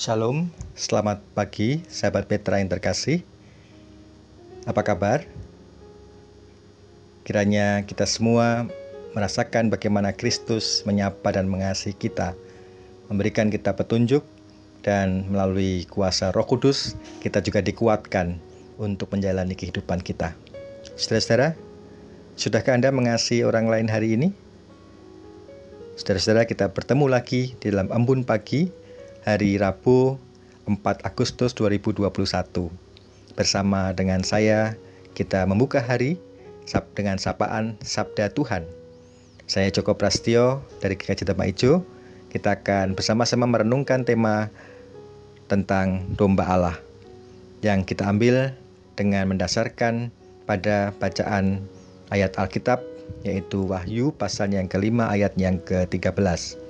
Shalom, selamat pagi sahabat Petra yang terkasih. Apa kabar? Kiranya kita semua merasakan bagaimana Kristus menyapa dan mengasihi kita, memberikan kita petunjuk dan melalui kuasa Roh Kudus kita juga dikuatkan untuk menjalani kehidupan kita. Saudara-saudara, sudahkah Anda mengasihi orang lain hari ini? Saudara-saudara, kita bertemu lagi di dalam embun pagi hari Rabu 4 Agustus 2021. Bersama dengan saya, kita membuka hari dengan sapaan Sabda Tuhan. Saya Joko Prastio dari GKJ Tema Ijo. Kita akan bersama-sama merenungkan tema tentang domba Allah yang kita ambil dengan mendasarkan pada bacaan ayat Alkitab yaitu Wahyu pasal yang kelima ayat yang ke-13.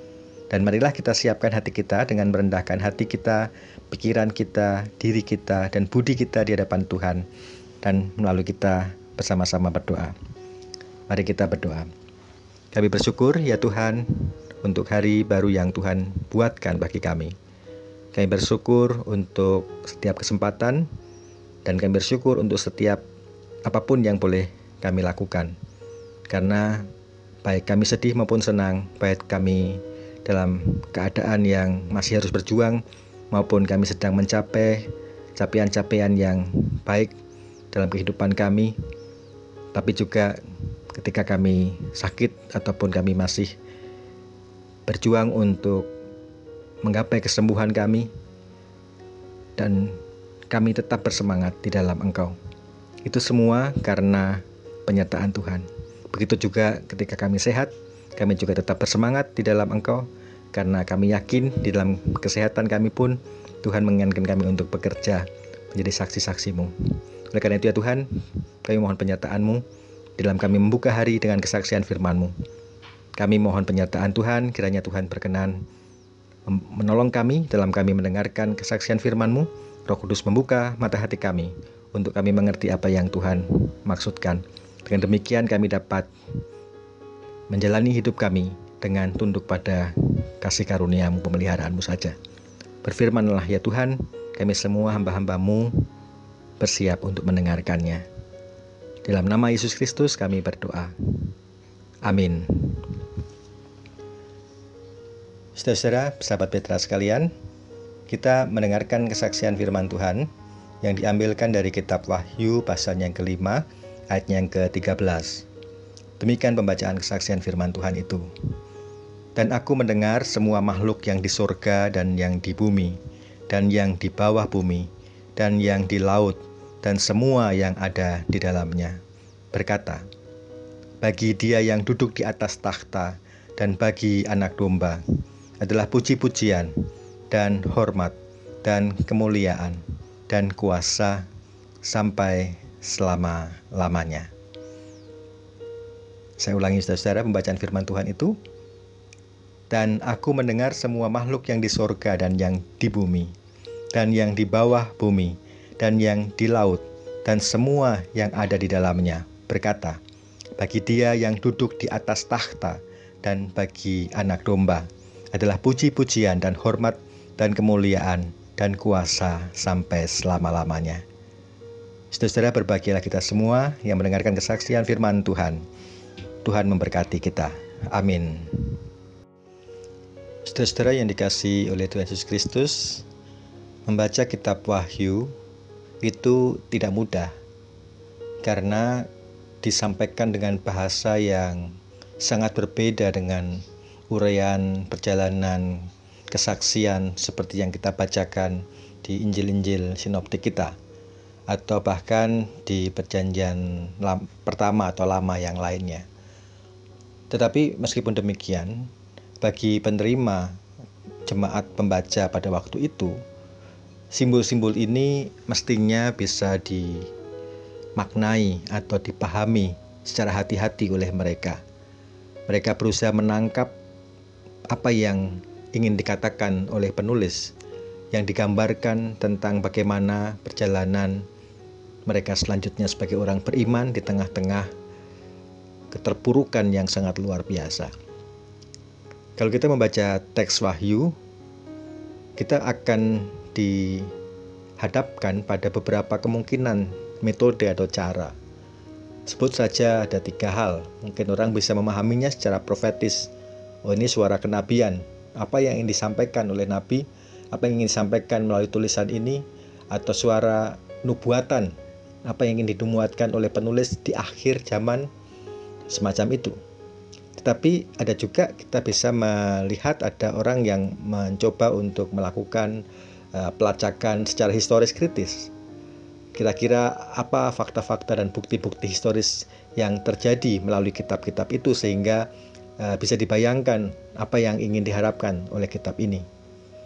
Dan marilah kita siapkan hati kita dengan merendahkan hati kita, pikiran kita, diri kita, dan budi kita di hadapan Tuhan. Dan melalui kita bersama-sama berdoa. Mari kita berdoa. Kami bersyukur ya Tuhan untuk hari baru yang Tuhan buatkan bagi kami. Kami bersyukur untuk setiap kesempatan dan kami bersyukur untuk setiap apa pun yang boleh kami lakukan. Karena baik kami sedih maupun senang, baik kami dalam keadaan yang masih harus berjuang maupun kami sedang mencapai capaian-capaian yang baik dalam kehidupan kami tapi juga ketika kami sakit ataupun kami masih berjuang untuk menggapai kesembuhan kami dan kami tetap bersemangat di dalam Engkau. Itu semua karena penyertaan Tuhan. Begitu juga ketika kami sehat, kami juga tetap bersemangat di dalam Engkau karena kami yakin di dalam kesehatan kami pun Tuhan menginginkan kami untuk bekerja menjadi saksi-saksimu. Oleh karena itu ya Tuhan, kami mohon penyertaan-Mu di dalam kami membuka hari dengan kesaksian firman-Mu. Kami mohon penyertaan Tuhan, kiranya Tuhan berkenan menolong kami dalam kami mendengarkan kesaksian firman-Mu. Roh Kudus membuka mata hati kami untuk kami mengerti apa yang Tuhan maksudkan. Dengan demikian kami dapat menjalani hidup kami dengan tunduk pada kasih karuniamu pemeliharaanmu saja. Berfirmanlah ya Tuhan, kami semua hamba-hambamu bersiap untuk mendengarkannya. Dalam nama Yesus Kristus kami berdoa. Amin. Saudara-saudara, sahabat Petra sekalian, kita mendengarkan kesaksian firman Tuhan yang diambilkan dari kitab Wahyu pasal yang kelima ayat yang ke-13. Demikian pembacaan kesaksian firman Tuhan itu. Dan aku mendengar semua makhluk yang di surga dan yang di bumi, dan yang di bawah bumi, dan yang di laut, dan semua yang ada di dalamnya, berkata, Bagi dia yang duduk di atas takhta, dan bagi anak domba, adalah puji-pujian, dan hormat, dan kemuliaan, dan kuasa, sampai selama-lamanya. Saya ulangi saudara-saudara pembacaan firman Tuhan itu. Dan aku mendengar semua makhluk yang di sorga dan yang di bumi, dan yang di bawah bumi, dan yang di laut, dan semua yang ada di dalamnya, berkata, Bagi dia yang duduk di atas takhta, dan bagi anak domba, adalah puji-pujian dan hormat dan kemuliaan dan kuasa sampai selama-lamanya. Saudara-saudara berbahagialah kita semua yang mendengarkan kesaksian firman Tuhan. Tuhan memberkati kita. Amin. Saudara-saudara yang dikasih oleh Tuhan Yesus Kristus, membaca kitab Wahyu itu tidak mudah karena disampaikan dengan bahasa yang sangat berbeda dengan uraian perjalanan kesaksian seperti yang kita bacakan di Injil-Injil sinoptik kita atau bahkan di perjanjian pertama atau lama yang lainnya. Tetapi meskipun demikian, bagi penerima jemaat pembaca pada waktu itu, simbol-simbol ini mestinya bisa dimaknai atau dipahami secara hati-hati oleh mereka. Mereka berusaha menangkap apa yang ingin dikatakan oleh penulis yang digambarkan tentang bagaimana perjalanan mereka selanjutnya sebagai orang beriman di tengah-tengah keterpurukan yang sangat luar biasa. Kalau kita membaca teks Wahyu, kita akan dihadapkan pada beberapa kemungkinan metode atau cara. Sebut saja ada tiga hal. Mungkin orang bisa memahaminya secara profetis. Oh ini suara kenabian. Apa yang ingin disampaikan oleh Nabi? Apa yang ingin disampaikan melalui tulisan ini? Atau suara nubuatan? Apa yang ingin dimuatkan oleh penulis di akhir zaman? Semacam itu. Tetapi ada juga kita bisa melihat ada orang yang mencoba untuk melakukan uh, pelacakan secara historis kritis Kira-kira apa fakta-fakta dan bukti-bukti historis yang terjadi melalui kitab-kitab itu sehingga uh, bisa dibayangkan apa yang ingin diharapkan oleh kitab ini.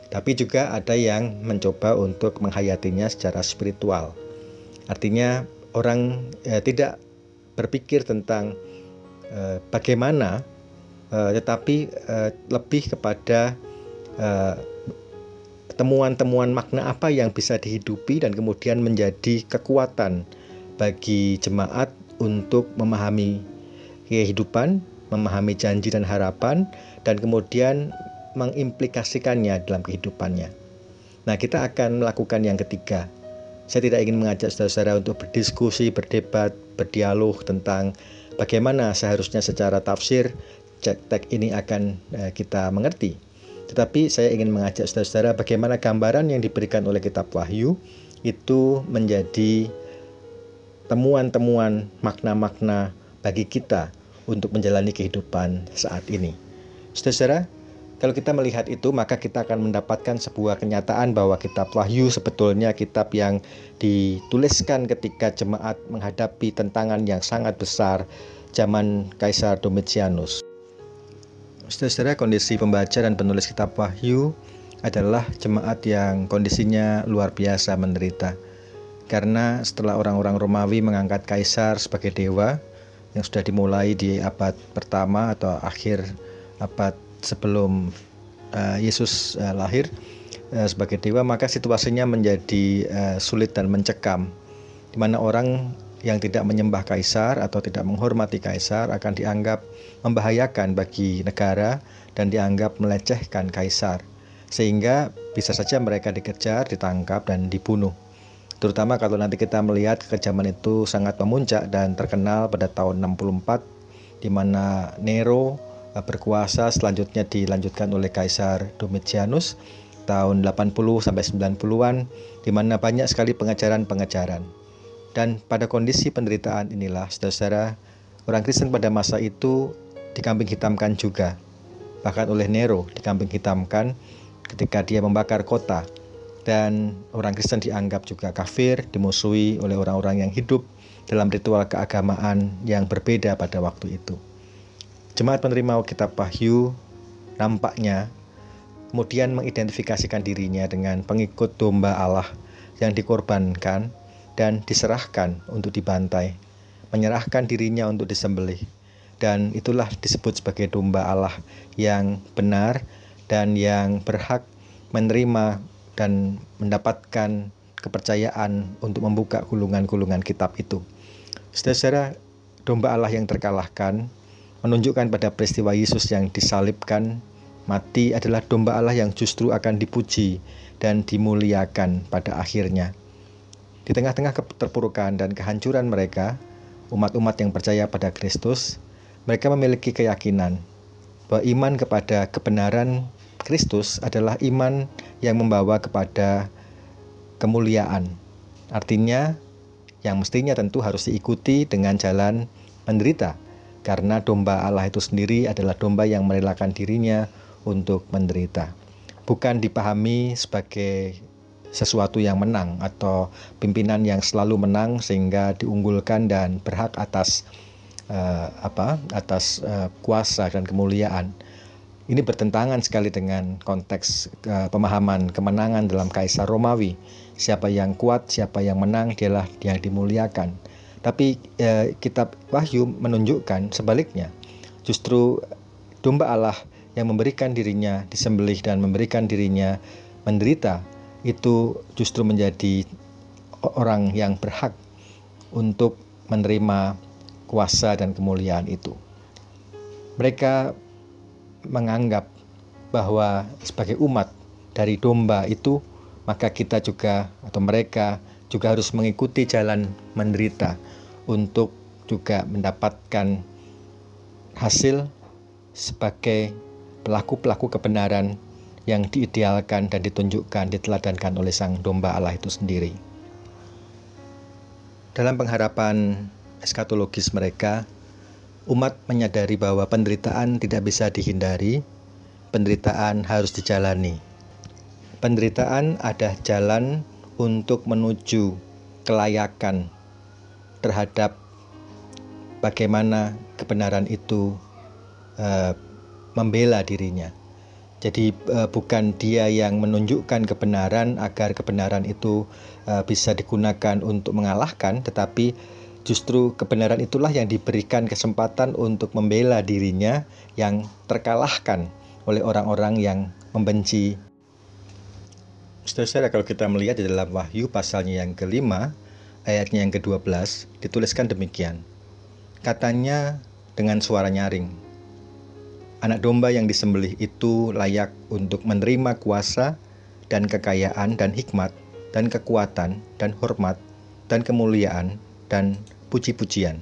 Tapi juga ada yang mencoba untuk menghayatinya secara spiritual. Artinya orang uh, tidak berpikir tentang uh, bagaimana uh, tetapi uh, lebih kepada temuan-temuan makna apa yang bisa dihidupi dan kemudian menjadi kekuatan bagi jemaat untuk memahami kehidupan, memahami janji dan harapan, dan kemudian mengimplikasikannya dalam kehidupannya. Nah, kita akan melakukan yang ketiga. Saya tidak ingin mengajak saudara-saudara untuk berdiskusi, berdebat, berdialog tentang bagaimana seharusnya secara tafsir teks ini akan eh, kita mengerti. Tetapi saya ingin mengajak saudara-saudara bagaimana gambaran yang diberikan oleh kitab Wahyu itu menjadi temuan-temuan makna-makna bagi kita untuk menjalani kehidupan saat ini. Saudara-saudara, kalau kita melihat itu maka kita akan mendapatkan sebuah kenyataan bahwa kitab Wahyu sebetulnya kitab yang dituliskan ketika jemaat menghadapi tantangan yang sangat besar zaman Kaisar Domitianus. Saudara-saudara, kondisi pembaca dan penulis kitab Wahyu adalah jemaat yang kondisinya luar biasa menderita. Karena setelah orang-orang Romawi mengangkat kaisar sebagai dewa yang sudah dimulai di abad pertama atau akhir abad sebelum uh, Yesus uh, lahir uh, sebagai dewa, maka situasinya menjadi uh, sulit dan mencekam di mana orang yang tidak menyembah kaisar atau tidak menghormati kaisar akan dianggap membahayakan bagi negara dan dianggap melecehkan kaisar. Sehingga bisa saja mereka dikejar, ditangkap dan dibunuh. Terutama kalau nanti kita melihat kekejaman itu sangat memuncak dan terkenal pada tahun 64 di mana Nero berkuasa selanjutnya dilanjutkan oleh Kaisar Domitianus tahun 80 sampai 90-an di mana banyak sekali pengejaran-pengejaran. Dan pada kondisi penderitaan inilah, saudara-saudara, orang Kristen pada masa itu dikambing hitamkan juga. Bahkan oleh Nero dikambing hitamkan ketika dia membakar kota. Dan orang Kristen dianggap juga kafir, dimusuhi oleh orang-orang yang hidup dalam ritual keagamaan yang berbeda pada waktu itu. Jemaat penerima kitab Wahyu nampaknya kemudian mengidentifikasikan dirinya dengan pengikut domba Allah yang dikorbankan dan diserahkan untuk dibantai, menyerahkan dirinya untuk disembelih. Dan itulah disebut sebagai domba Allah yang benar dan yang berhak menerima dan mendapatkan kepercayaan untuk membuka gulungan-gulungan kitab itu. Saudara-saudara, domba Allah yang terkalahkan menunjukkan pada peristiwa Yesus yang disalibkan mati adalah domba Allah yang justru akan dipuji dan dimuliakan pada akhirnya. Di tengah-tengah keterpurukan dan kehancuran mereka, umat-umat yang percaya pada Kristus, mereka memiliki keyakinan bahwa iman kepada kebenaran Kristus adalah iman yang membawa kepada kemuliaan. Artinya, yang mestinya tentu harus diikuti dengan jalan menderita, karena domba Allah itu sendiri adalah domba yang merelakan dirinya untuk menderita. Bukan dipahami sebagai sesuatu yang menang atau pimpinan yang selalu menang sehingga diunggulkan dan berhak atas uh, apa atas uh, kuasa dan kemuliaan. Ini bertentangan sekali dengan konteks uh, pemahaman kemenangan dalam kaisar Romawi. Siapa yang kuat, siapa yang menang, dialah yang dimuliakan. Tapi uh, kitab Wahyu menunjukkan sebaliknya. Justru domba Allah yang memberikan dirinya disembelih dan memberikan dirinya menderita itu justru menjadi orang yang berhak untuk menerima kuasa dan kemuliaan itu. Mereka menganggap bahwa sebagai umat dari domba itu, maka kita juga atau mereka juga harus mengikuti jalan menderita untuk juga mendapatkan hasil sebagai pelaku-pelaku kebenaran yang diidealkan dan ditunjukkan, diteladankan oleh Sang Domba Allah itu sendiri. Dalam pengharapan eskatologis mereka, umat menyadari bahwa penderitaan tidak bisa dihindari, penderitaan harus dijalani. Penderitaan ada jalan untuk menuju kelayakan terhadap bagaimana kebenaran itu uh, membela dirinya. Jadi uh, bukan dia yang menunjukkan kebenaran agar kebenaran itu uh, bisa digunakan untuk mengalahkan, tetapi justru kebenaran itulah yang diberikan kesempatan untuk membela dirinya yang terkalahkan oleh orang-orang yang membenci. Saudara, kalau kita melihat di dalam Wahyu pasalnya yang kelima, ayatnya yang ke-12, dituliskan demikian. Katanya dengan suara nyaring, Anak domba yang disembelih itu layak untuk menerima kuasa dan kekayaan dan hikmat dan kekuatan dan hormat dan kemuliaan dan puji-pujian.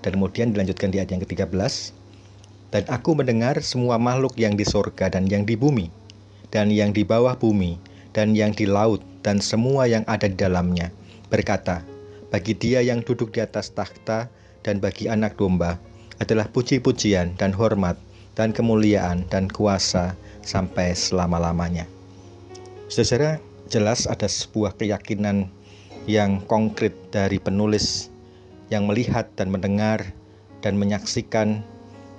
Dan kemudian dilanjutkan di ayat yang ke-13. Dan aku mendengar semua makhluk yang di sorga dan yang di bumi, dan yang di bawah bumi, dan yang di laut, dan semua yang ada di dalamnya, berkata, bagi dia yang duduk di atas takhta dan bagi anak domba adalah puji-pujian dan hormat dan kemuliaan dan kuasa sampai selama-lamanya. Saudara, jelas ada sebuah keyakinan yang konkret dari penulis yang melihat dan mendengar dan menyaksikan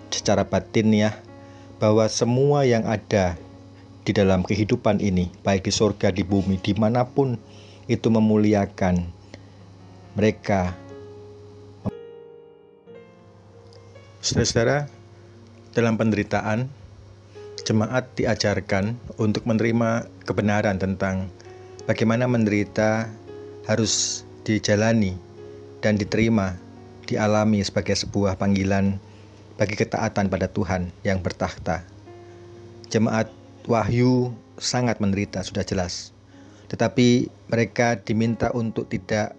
secara batin ya bahwa semua yang ada di dalam kehidupan ini, baik di surga, di bumi, di mana pun itu memuliakan mereka. Saudara-saudara, dalam penderitaan, jemaat diajarkan untuk menerima kebenaran tentang bagaimana menderita harus dijalani dan diterima, dialami sebagai sebuah panggilan bagi ketaatan pada Tuhan yang bertakhta. Jemaat Wahyu sangat menderita, sudah jelas. Tetapi mereka diminta untuk tidak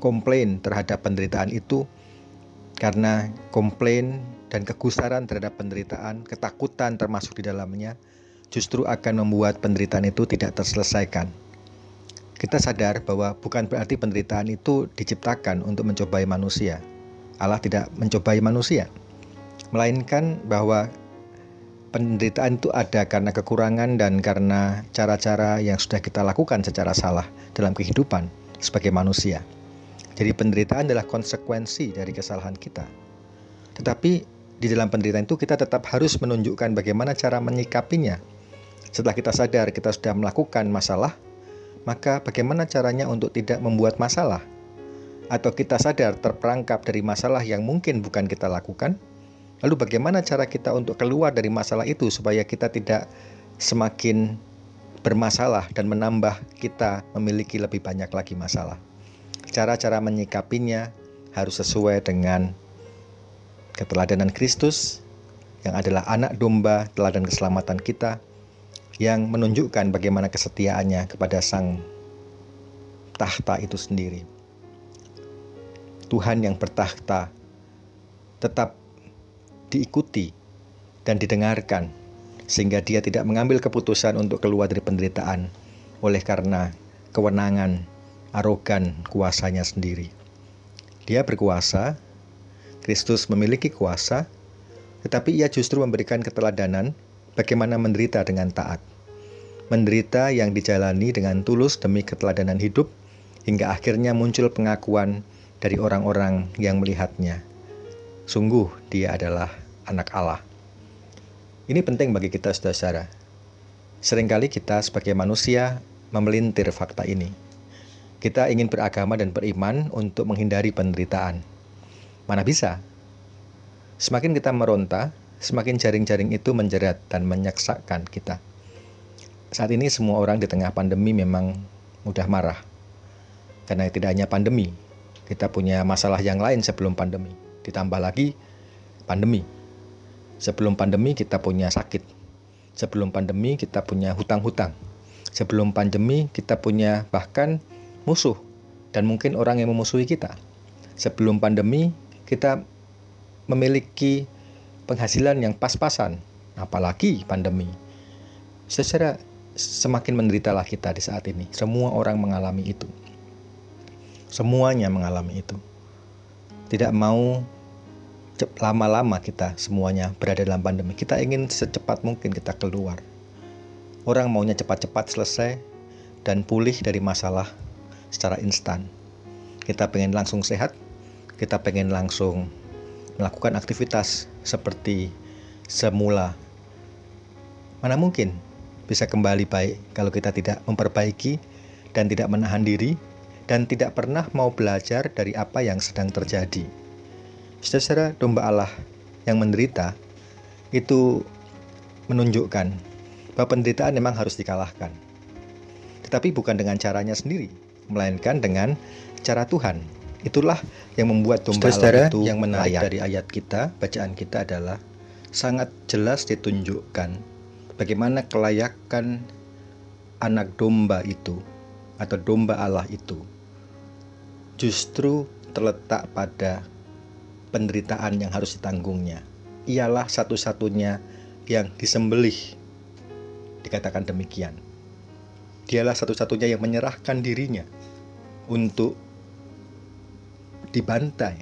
komplain terhadap penderitaan itu karena komplain dan kegusaran terhadap penderitaan, ketakutan termasuk di dalamnya, justru akan membuat penderitaan itu tidak terselesaikan. Kita sadar bahwa bukan berarti penderitaan itu diciptakan untuk mencobai manusia. Allah tidak mencobai manusia, melainkan bahwa penderitaan itu ada karena kekurangan dan karena cara-cara yang sudah kita lakukan secara salah dalam kehidupan sebagai manusia. Jadi penderitaan adalah konsekuensi dari kesalahan kita. Tetapi di dalam penderitaan itu kita tetap harus menunjukkan bagaimana cara menyikapinya. Setelah kita sadar kita sudah melakukan masalah, maka bagaimana caranya untuk tidak membuat masalah? Atau kita sadar terperangkap dari masalah yang mungkin bukan kita lakukan? Lalu bagaimana cara kita untuk keluar dari masalah itu supaya kita tidak semakin bermasalah dan menambah kita memiliki lebih banyak lagi masalah? Cara-cara menyikapinya harus sesuai dengan keteladanan Kristus yang adalah anak domba teladan keselamatan kita yang menunjukkan bagaimana kesetiaannya kepada sang tahta itu sendiri. Tuhan yang bertahta tetap diikuti dan didengarkan sehingga dia tidak mengambil keputusan untuk keluar dari penderitaan oleh karena kewenangan arogan kuasanya sendiri. Dia berkuasa Kristus memiliki kuasa, tetapi ia justru memberikan keteladanan bagaimana menderita dengan taat. Menderita yang dijalani dengan tulus demi keteladanan hidup, hingga akhirnya muncul pengakuan dari orang-orang yang melihatnya. Sungguh dia adalah anak Allah. Ini penting bagi kita saudara-saudara. Seringkali kita sebagai manusia memelintir fakta ini. Kita ingin beragama dan beriman untuk menghindari penderitaan. Mana bisa? Semakin kita meronta, semakin jaring-jaring itu menjerat dan menyeksakan kita. Saat ini semua orang di tengah pandemi memang mudah marah. Karena tidak hanya pandemi, kita punya masalah yang lain sebelum pandemi. Ditambah lagi pandemi. Sebelum pandemi kita punya sakit. Sebelum pandemi kita punya hutang-hutang. Sebelum pandemi kita punya bahkan musuh dan mungkin orang yang memusuhi kita. Sebelum pandemi kita memiliki penghasilan yang pas-pasan, apalagi pandemi. Secara semakin menderitalah kita di saat ini. Semua orang mengalami itu. Semuanya mengalami itu. Tidak mau lama-lama kita semuanya berada dalam pandemi. Kita ingin secepat mungkin kita keluar. Orang maunya cepat-cepat selesai dan pulih dari masalah secara instan. Kita pengen langsung sehat, kita pengen langsung melakukan aktivitas seperti semula. Mana mungkin bisa kembali baik kalau kita tidak memperbaiki dan tidak menahan diri dan tidak pernah mau belajar dari apa yang sedang terjadi. Secara domba Allah yang menderita itu menunjukkan bahwa penderitaan memang harus dikalahkan. Tetapi bukan dengan caranya sendiri, melainkan dengan cara Tuhan. Itulah yang membuat domba Allah itu yang menarik dari ayat kita, bacaan kita adalah sangat jelas ditunjukkan bagaimana kelayakan anak domba itu atau domba Allah itu justru terletak pada penderitaan yang harus ditanggungnya. Ialah satu-satunya yang disembelih. Dikatakan demikian. Dialah satu-satunya yang menyerahkan dirinya untuk dibantai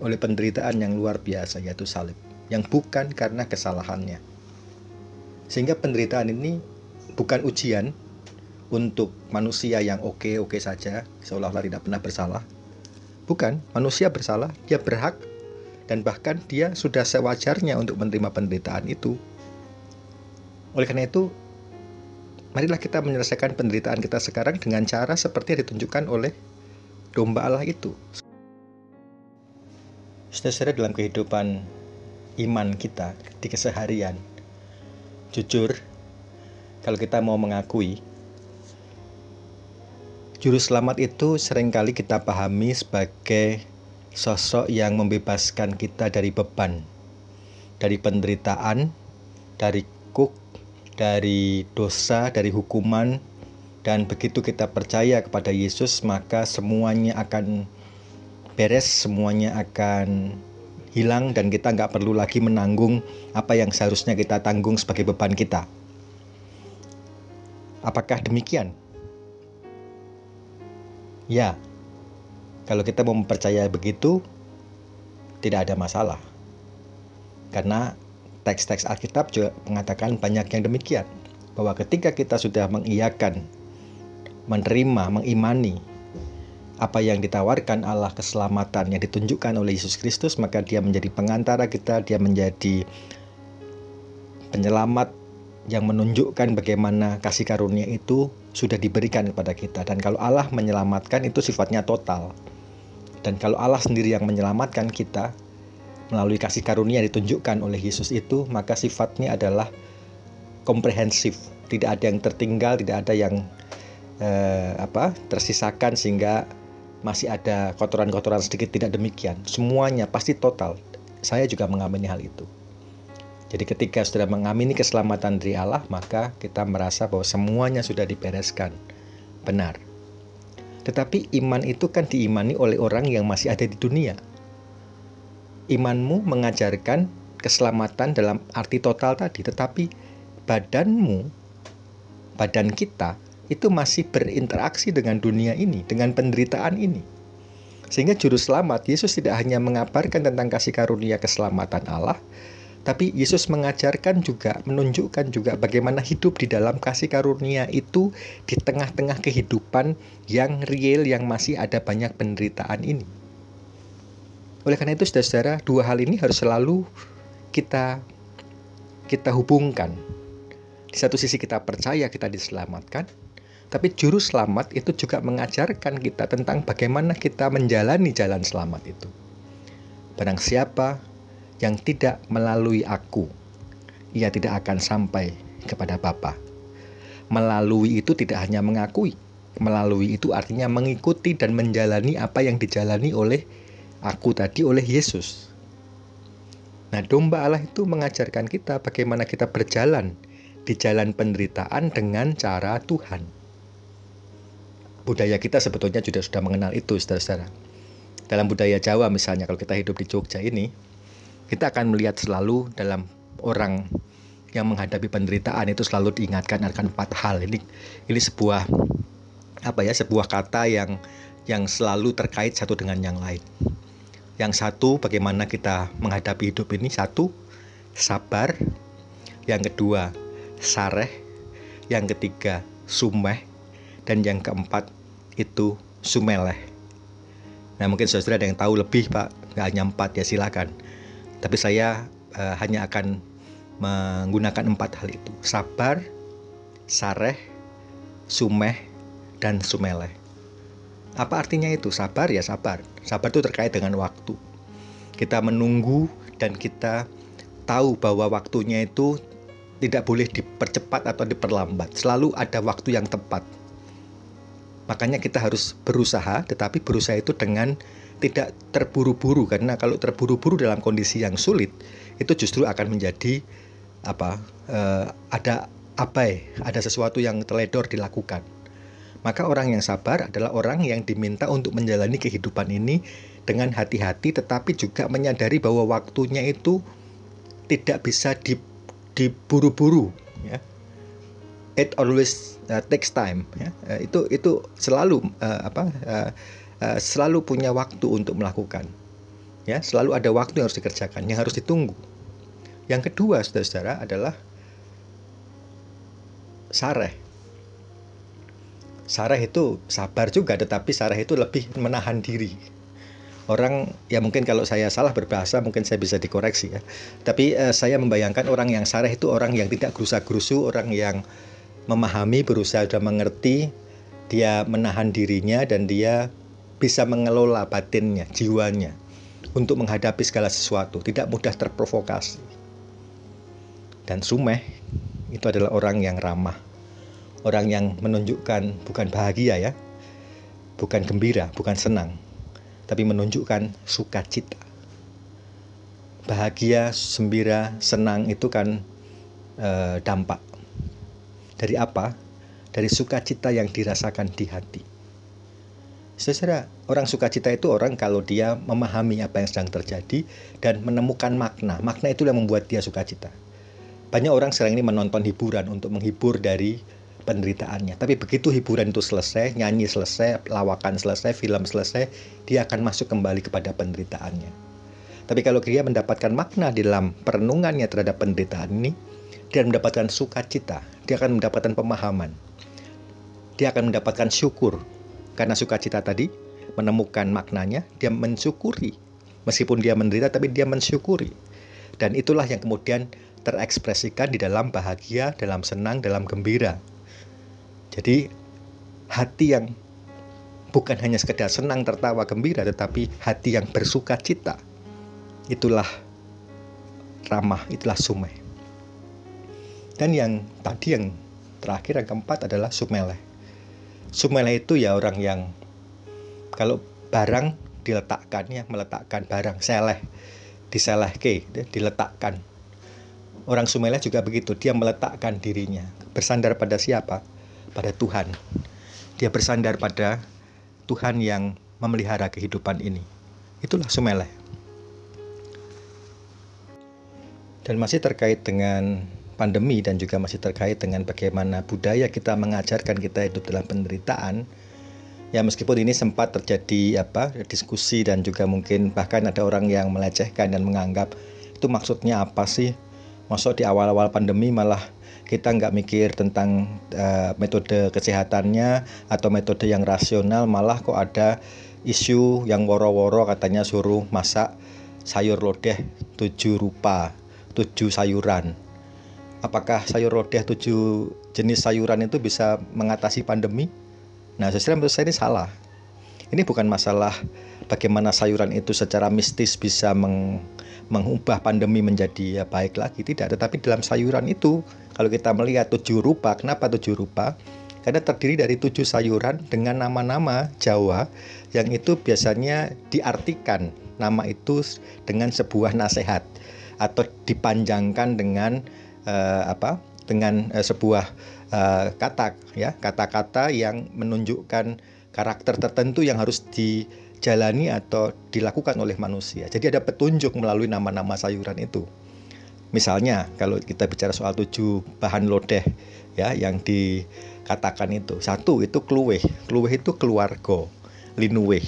oleh penderitaan yang luar biasa yaitu salib yang bukan karena kesalahannya. Sehingga penderitaan ini bukan ujian untuk manusia yang oke-oke saja, seolah-olah tidak pernah bersalah. Bukan, manusia bersalah, dia berhak dan bahkan dia sudah sewajarnya untuk menerima penderitaan itu. Oleh karena itu, marilah kita menyelesaikan penderitaan kita sekarang dengan cara seperti yang ditunjukkan oleh domba Allah itu. Saudara dalam kehidupan iman kita di keseharian. Jujur, kalau kita mau mengakui, juru selamat itu sering kali kita pahami sebagai sosok yang membebaskan kita dari beban, dari penderitaan, dari kuk, dari dosa, dari hukuman, dan begitu kita percaya kepada Yesus, maka semuanya akan beres, semuanya akan hilang dan kita nggak perlu lagi menanggung apa yang seharusnya kita tanggung sebagai beban kita. Apakah demikian? Ya, kalau kita mau mempercayai begitu, tidak ada masalah. Karena teks-teks Alkitab juga mengatakan banyak yang demikian. Bahwa ketika kita sudah mengiyakan, menerima, mengimani apa yang ditawarkan Allah keselamatan yang ditunjukkan oleh Yesus Kristus maka dia menjadi pengantara kita dia menjadi penyelamat yang menunjukkan bagaimana kasih karunia itu sudah diberikan kepada kita dan kalau Allah menyelamatkan itu sifatnya total dan kalau Allah sendiri yang menyelamatkan kita melalui kasih karunia yang ditunjukkan oleh Yesus itu maka sifatnya adalah komprehensif tidak ada yang tertinggal tidak ada yang eh, apa tersisakan sehingga masih ada kotoran-kotoran sedikit tidak demikian. Semuanya pasti total. Saya juga mengamini hal itu. Jadi ketika sudah mengamini keselamatan dari Allah, maka kita merasa bahwa semuanya sudah dibereskan. Benar. Tetapi iman itu kan diimani oleh orang yang masih ada di dunia. Imanmu mengajarkan keselamatan dalam arti total tadi, tetapi badanmu, badan kita itu masih berinteraksi dengan dunia ini, dengan penderitaan ini. Sehingga juru selamat, Yesus tidak hanya mengabarkan tentang kasih karunia keselamatan Allah, tapi Yesus mengajarkan juga, menunjukkan juga bagaimana hidup di dalam kasih karunia itu di tengah-tengah kehidupan yang real, yang masih ada banyak penderitaan ini. Oleh karena itu, saudara-saudara, dua hal ini harus selalu kita kita hubungkan. Di satu sisi kita percaya kita diselamatkan, tapi juru selamat itu juga mengajarkan kita tentang bagaimana kita menjalani jalan selamat itu. Barang siapa yang tidak melalui aku, ia tidak akan sampai kepada Bapa. Melalui itu tidak hanya mengakui, melalui itu artinya mengikuti dan menjalani apa yang dijalani oleh aku tadi oleh Yesus. Nah, domba Allah itu mengajarkan kita bagaimana kita berjalan di jalan penderitaan dengan cara Tuhan. Budaya kita sebetulnya juga sudah mengenal itu, saudara-saudara. Dalam budaya Jawa misalnya, kalau kita hidup di Jogja ini, kita akan melihat selalu dalam orang yang menghadapi penderitaan itu selalu diingatkan akan empat hal. Ini ini sebuah apa ya, sebuah kata yang yang selalu terkait satu dengan yang lain. Yang satu, bagaimana kita menghadapi hidup ini. Satu, sabar. Yang kedua, sareh. Yang ketiga, sumeh. Dan yang keempat, itu sumeleh. Nah mungkin saudara ada yang tahu lebih Pak, nggak hanya empat ya silakan. Tapi saya uh, hanya akan menggunakan empat hal itu. Sabar, sareh, sumeh, dan sumeleh. Apa artinya itu? Sabar ya sabar. Sabar itu terkait dengan waktu. Kita menunggu dan kita tahu bahwa waktunya itu tidak boleh dipercepat atau diperlambat. Selalu ada waktu yang tepat. Makanya kita harus berusaha, tetapi berusaha itu dengan tidak terburu-buru karena kalau terburu-buru dalam kondisi yang sulit itu justru akan menjadi apa? Uh, ada abai, ada sesuatu yang teledor dilakukan. Maka orang yang sabar adalah orang yang diminta untuk menjalani kehidupan ini dengan hati-hati tetapi juga menyadari bahwa waktunya itu tidak bisa di, diburu-buru ya. It always uh, takes time ya. Uh, itu itu selalu uh, apa uh, uh, selalu punya waktu untuk melakukan. Ya, selalu ada waktu yang harus dikerjakan, yang harus ditunggu. Yang kedua, saudara-saudara, adalah sareh Sarah itu sabar juga, tetapi Sarah itu lebih menahan diri. Orang ya mungkin kalau saya salah berbahasa mungkin saya bisa dikoreksi ya. Tapi uh, saya membayangkan orang yang Sarah itu orang yang tidak gerusa-gerusu, orang yang memahami, berusaha sudah mengerti, dia menahan dirinya dan dia bisa mengelola batinnya, jiwanya untuk menghadapi segala sesuatu, tidak mudah terprovokasi. Dan Sumeh itu adalah orang yang ramah orang yang menunjukkan bukan bahagia ya, bukan gembira, bukan senang, tapi menunjukkan sukacita. Bahagia, sembira, senang itu kan e, dampak dari apa? Dari sukacita yang dirasakan di hati. Secara orang sukacita itu orang kalau dia memahami apa yang sedang terjadi dan menemukan makna. Makna itu yang membuat dia sukacita. Banyak orang sekarang ini menonton hiburan untuk menghibur dari penderitaannya. Tapi begitu hiburan itu selesai, nyanyi selesai, lawakan selesai, film selesai, dia akan masuk kembali kepada penderitaannya. Tapi kalau dia mendapatkan makna di dalam perenungannya terhadap penderitaan ini, dia mendapatkan sukacita, dia akan mendapatkan pemahaman. Dia akan mendapatkan syukur karena sukacita tadi menemukan maknanya, dia mensyukuri. Meskipun dia menderita tapi dia mensyukuri. Dan itulah yang kemudian terekspresikan di dalam bahagia, dalam senang, dalam gembira. Jadi hati yang bukan hanya sekedar senang, tertawa, gembira, tetapi hati yang bersuka cita. Itulah ramah, itulah sumeh. Dan yang tadi yang terakhir yang keempat adalah sumeleh. Sumeleh itu ya orang yang kalau barang diletakkan ya meletakkan barang seleh diseleh ke diletakkan orang sumeleh juga begitu dia meletakkan dirinya bersandar pada siapa pada Tuhan. Dia bersandar pada Tuhan yang memelihara kehidupan ini. Itulah Sumeleh. Dan masih terkait dengan pandemi dan juga masih terkait dengan bagaimana budaya kita mengajarkan kita hidup dalam penderitaan. Ya meskipun ini sempat terjadi apa diskusi dan juga mungkin bahkan ada orang yang melecehkan dan menganggap itu maksudnya apa sih? Masuk di awal-awal pandemi malah kita nggak mikir tentang uh, metode kesehatannya atau metode yang rasional malah kok ada isu yang woro-woro katanya suruh masak sayur lodeh tujuh rupa tujuh sayuran apakah sayur lodeh tujuh jenis sayuran itu bisa mengatasi pandemi? Nah sebenarnya menurut saya ini salah. Ini bukan masalah bagaimana sayuran itu secara mistis bisa meng, mengubah pandemi menjadi ya, baik lagi. Tidak tetapi dalam sayuran itu kalau kita melihat tujuh rupa kenapa tujuh rupa? Karena terdiri dari tujuh sayuran dengan nama-nama Jawa yang itu biasanya diartikan nama itu dengan sebuah nasihat atau dipanjangkan dengan uh, apa dengan uh, sebuah uh, kata ya kata-kata yang menunjukkan karakter tertentu yang harus dijalani atau dilakukan oleh manusia. Jadi ada petunjuk melalui nama-nama sayuran itu. Misalnya kalau kita bicara soal tujuh bahan lodeh ya yang dikatakan itu. Satu itu kluweh. Kluweh itu keluarga, linuweh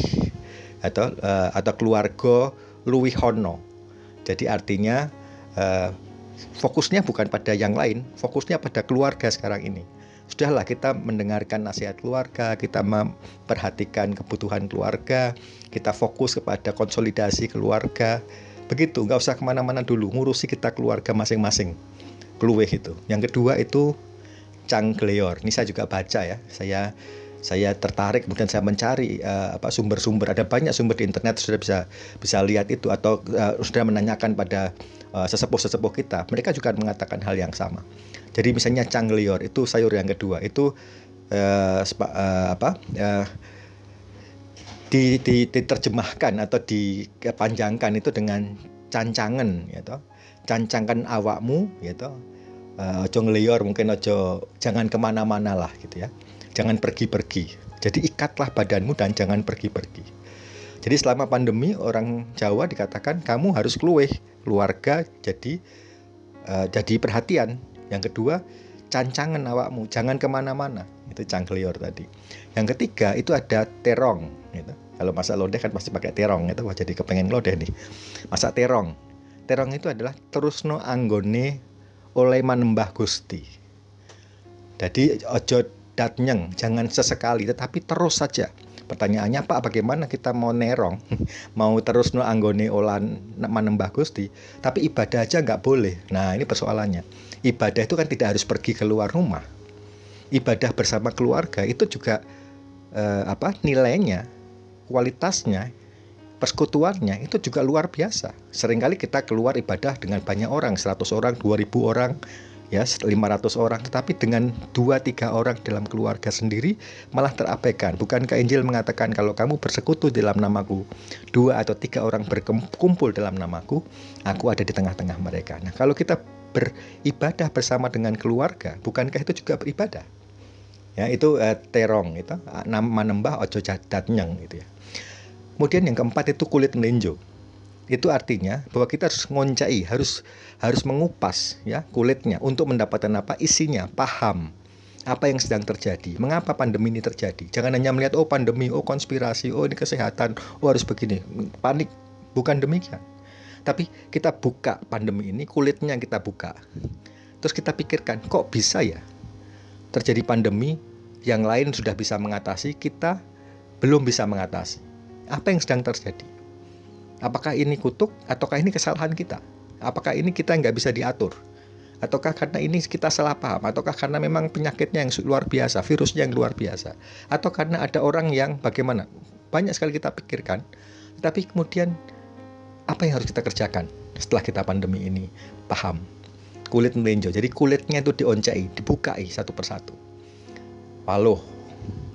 atau uh, atau keluarga luwihono. Jadi artinya uh, fokusnya bukan pada yang lain, fokusnya pada keluarga sekarang ini. Sudahlah kita mendengarkan nasihat keluarga, kita memperhatikan kebutuhan keluarga, kita fokus kepada konsolidasi keluarga. Begitu, nggak usah ke mana-mana dulu, ngurusi kita keluarga masing-masing. Keluweh itu. Yang kedua itu cangkleor. Ini saya juga baca ya. Saya saya tertarik kemudian saya mencari uh, apa sumber-sumber. Ada banyak sumber di internet sudah bisa bisa lihat itu atau uh, sudah menanyakan pada uh, sesepuh-sesepuh kita. Mereka juga mengatakan hal yang sama. Jadi misalnya canglior itu sayur yang kedua itu uh, uh, apa uh, di, di, diterjemahkan atau dipanjangkan itu dengan cancangan gitu cancangkan awakmu gitu uh, ojo mungkin ojo jangan ke mana-mana lah gitu ya jangan pergi-pergi. Jadi ikatlah badanmu dan jangan pergi-pergi. Jadi selama pandemi orang Jawa dikatakan kamu harus keluar keluarga jadi uh, jadi perhatian. Yang kedua cancangan awakmu jangan ke mana-mana itu cangklior tadi. Yang ketiga itu ada terong. Gitu. Kalau masak lodeh kan pasti pakai terong itu wah jadi kepengen lodeh nih. Masak terong. Terong itu adalah terusno anggone oleh manembah gusti. Jadi ojo datnyeng, jangan sesekali tetapi terus saja. Pertanyaannya Pak, bagaimana kita mau nerong, mau terus no anggone olan manembah Gusti, tapi ibadah aja nggak boleh. Nah ini persoalannya. Ibadah itu kan tidak harus pergi keluar rumah. Ibadah bersama keluarga itu juga eh, apa nilainya, kualitasnya, persekutuannya itu juga luar biasa. Seringkali kita keluar ibadah dengan banyak orang, 100 orang, 2000 orang, ya 500 orang. Tetapi dengan dua tiga orang dalam keluarga sendiri malah terabaikan. Bukankah Injil mengatakan kalau kamu bersekutu dalam namaku dua atau tiga orang berkumpul dalam namaku aku ada di tengah-tengah mereka. Nah kalau kita beribadah bersama dengan keluarga bukankah itu juga beribadah? Ya itu uh, terong itu nama nembah ojo nyang gitu ya. Kemudian yang keempat itu kulit melinjo itu artinya bahwa kita harus ngoncai, harus harus mengupas ya kulitnya untuk mendapatkan apa isinya, paham apa yang sedang terjadi, mengapa pandemi ini terjadi. Jangan hanya melihat oh pandemi, oh konspirasi, oh ini kesehatan, oh harus begini, panik. Bukan demikian. Tapi kita buka pandemi ini, kulitnya kita buka. Terus kita pikirkan, kok bisa ya terjadi pandemi yang lain sudah bisa mengatasi, kita belum bisa mengatasi. Apa yang sedang terjadi? Apakah ini kutuk ataukah ini kesalahan kita? Apakah ini kita nggak bisa diatur? Ataukah karena ini kita salah paham? Ataukah karena memang penyakitnya yang luar biasa, virusnya yang luar biasa? Atau karena ada orang yang bagaimana? Banyak sekali kita pikirkan, tapi kemudian apa yang harus kita kerjakan setelah kita pandemi ini paham? Kulit melinjo, jadi kulitnya itu dioncai, dibukai satu persatu. Waluh,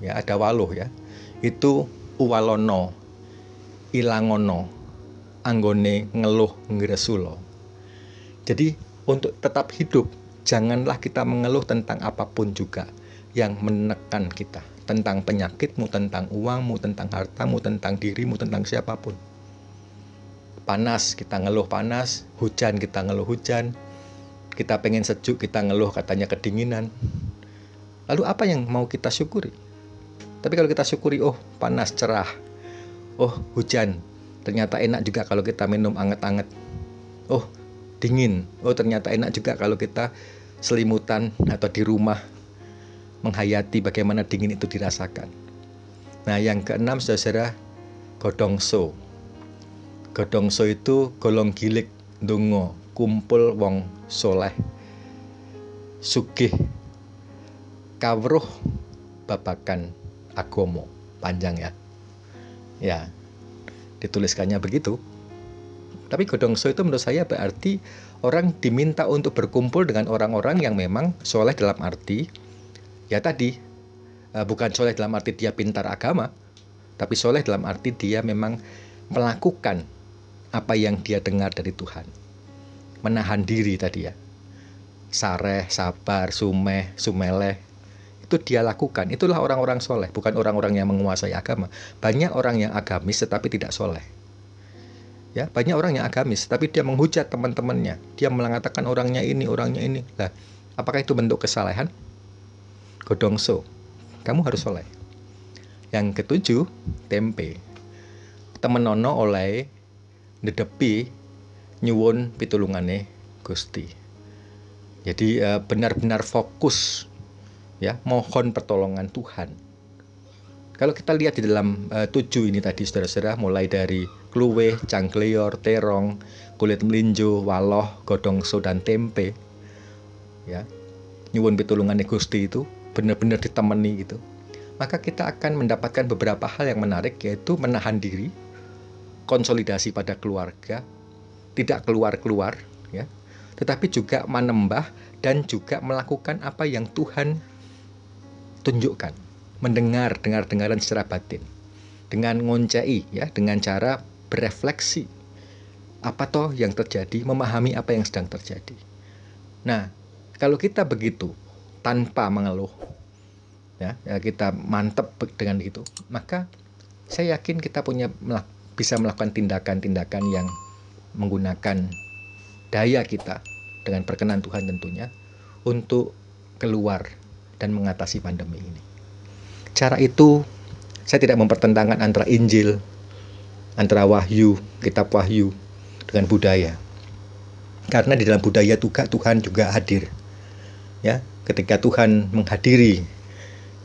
ya ada waluh ya, itu uwalono, ilangono, anggone ngeluh ngresulo. Jadi untuk tetap hidup janganlah kita mengeluh tentang apa pun juga yang menekan kita tentang penyakitmu, tentang uangmu, tentang hartamu, tentang dirimu, tentang siapa pun. Panas, kita ngeluh panas, hujan, kita ngeluh hujan, kita pengen sejuk, kita ngeluh katanya kedinginan. Lalu apa yang mau kita syukuri? Tapi kalau kita syukuri, oh panas cerah, oh hujan, ternyata enak juga kalau kita minum anget-anget. Oh dingin. Oh ternyata enak juga kalau kita selimutan atau di rumah menghayati bagaimana dingin itu dirasakan. Nah yang keenam saudara godongso. Godongso itu golong gilik dungo kumpul wong soleh sugih kawruh babakan agomo. Panjang ya. Ya dituliskannya begitu. Tapi godongso itu menurut saya berarti orang diminta untuk berkumpul dengan orang-orang yang memang soleh dalam arti ya tadi eh, bukan soleh dalam arti dia pintar agama, tapi soleh dalam arti dia memang melakukan apa yang dia dengar dari Tuhan. menahan diri tadi ya. Sareh, sabar, sumeh, sumeleh, itu dia lakukan. Itulah orang-orang soleh, bukan orang-orang yang menguasai agama. Banyak orang yang agamis tetapi tidak soleh. Ya, banyak orang yang agamis tapi dia menghujat teman-temannya. Dia mengatakan orangnya ini, orangnya ini. Lah, apakah itu bentuk kesalehan? Godongso. Kamu harus soleh. Yang ketujuh, tempe. Temen nono oleh nedepi nyuwun pitulungane Gusti. Jadi eh, benar-benar fokus ya mohon pertolongan Tuhan. Kalau kita lihat di dalam uh, tujuh ini tadi saudara-saudara mulai dari kluwe, cangkleyor, terong, kulit melinjo, waloh, godongso dan tempe. Ya. Nyuwun pitulungan Gusti itu benar-benar ditemani gitu. Maka kita akan mendapatkan beberapa hal yang menarik yaitu menahan diri, konsolidasi pada keluarga, tidak keluar-keluar ya. Tetapi juga menembah dan juga melakukan apa yang Tuhan tunjukkan, mendengar, dengar-dengaran secara batin. Dengan ngoncei ya, dengan cara berefleksi. Apa toh yang terjadi, memahami apa yang sedang terjadi. Nah, kalau kita begitu tanpa mengeluh, ya, ya kita mantep dengan itu, maka saya yakin kita punya bisa melakukan tindakan-tindakan yang menggunakan daya kita dengan perkenan Tuhan tentunya untuk keluar dan mengatasi pandemi ini. Cara itu saya tidak mempertentangkan antara Injil, antara Wahyu, kitab Wahyu dengan budaya. Karena di dalam budaya juga Tuhan juga hadir. Ya, ketika Tuhan menghadiri,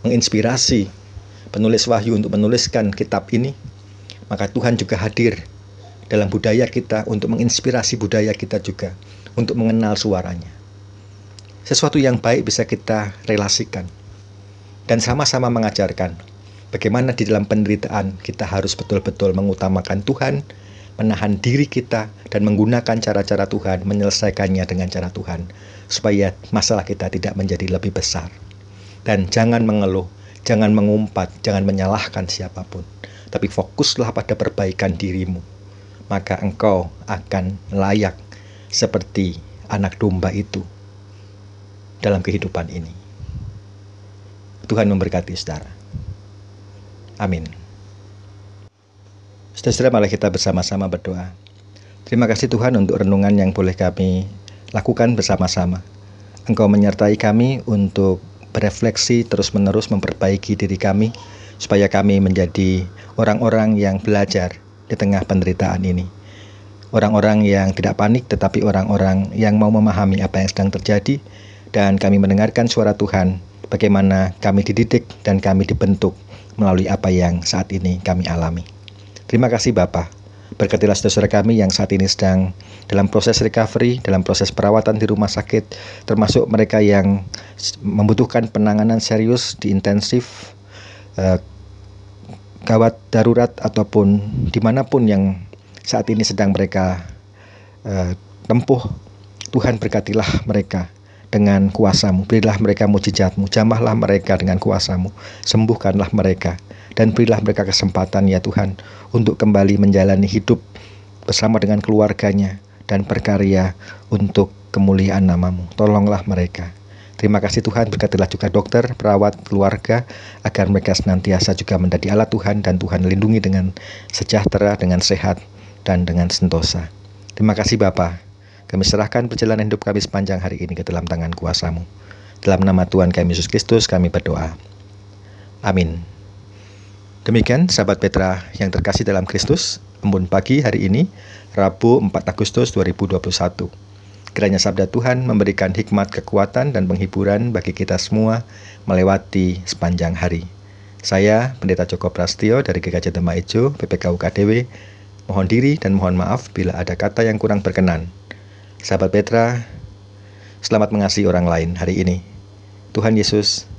menginspirasi penulis Wahyu untuk menuliskan kitab ini, maka Tuhan juga hadir dalam budaya kita untuk menginspirasi budaya kita juga untuk mengenal suaranya sesuatu yang baik bisa kita relasikan dan sama-sama mengajarkan bagaimana di dalam penderitaan kita harus betul-betul mengutamakan Tuhan, menahan diri kita dan menggunakan cara-cara Tuhan, menyelesaikannya dengan cara Tuhan supaya masalah kita tidak menjadi lebih besar. Dan jangan mengeluh, jangan mengumpat, jangan menyalahkan siapa pun, tapi fokuslah pada perbaikan dirimu. Maka engkau akan layak seperti anak domba itu dalam kehidupan ini. Tuhan memberkati saudara. Amin. Saudara-saudara, mari kita bersama-sama berdoa. Terima kasih Tuhan untuk renungan yang boleh kami lakukan bersama-sama. Engkau menyertai kami untuk berefleksi terus-menerus memperbaiki diri kami supaya kami menjadi orang-orang yang belajar di tengah penderitaan ini. Orang-orang yang tidak panik tetapi orang-orang yang mau memahami apa yang sedang terjadi dan kami mendengarkan suara Tuhan, bagaimana kami dididik dan kami dibentuk melalui apa yang saat ini kami alami. Terima kasih Bapak. Berkatilah saudara kami yang saat ini sedang dalam proses recovery, dalam proses perawatan di rumah sakit, termasuk mereka yang membutuhkan penanganan serius di intensif, eh, gawat darurat ataupun di mana pun yang saat ini sedang mereka eh, tempuh. Tuhan berkatilah mereka dengan kuasamu. Berilah mereka mujizatmu, jamahlah mereka dengan kuasamu, sembuhkanlah mereka, dan berilah mereka kesempatan ya Tuhan untuk kembali menjalani hidup bersama dengan keluarganya dan berkarya untuk kemuliaan namamu. Tolonglah mereka. Terima kasih Tuhan, berkatilah juga dokter, perawat, keluarga, agar mereka senantiasa juga menjadi alat Tuhan dan Tuhan lindungi dengan sejahtera, dengan sehat, dan dengan sentosa. Terima kasih Bapak. Kami serahkan perjalanan hidup kami sepanjang hari ini ke dalam tangan kuasamu. Dalam nama Tuhan kami Yesus Kristus kami berdoa. Amin. Demikian sahabat Petra yang terkasih dalam Kristus, embun pagi hari ini, Rabu 4 Agustus 2021. Kiranya sabda Tuhan memberikan hikmat, kekuatan, dan penghiburan bagi kita semua melewati sepanjang hari. Saya, Pendeta Joko Prastio dari GKJ Tema Ijo, PPK UKDW, mohon diri dan mohon maaf bila ada kata yang kurang berkenan. Sahabat Petra, selamat mengasihi orang lain hari ini. Tuhan Yesus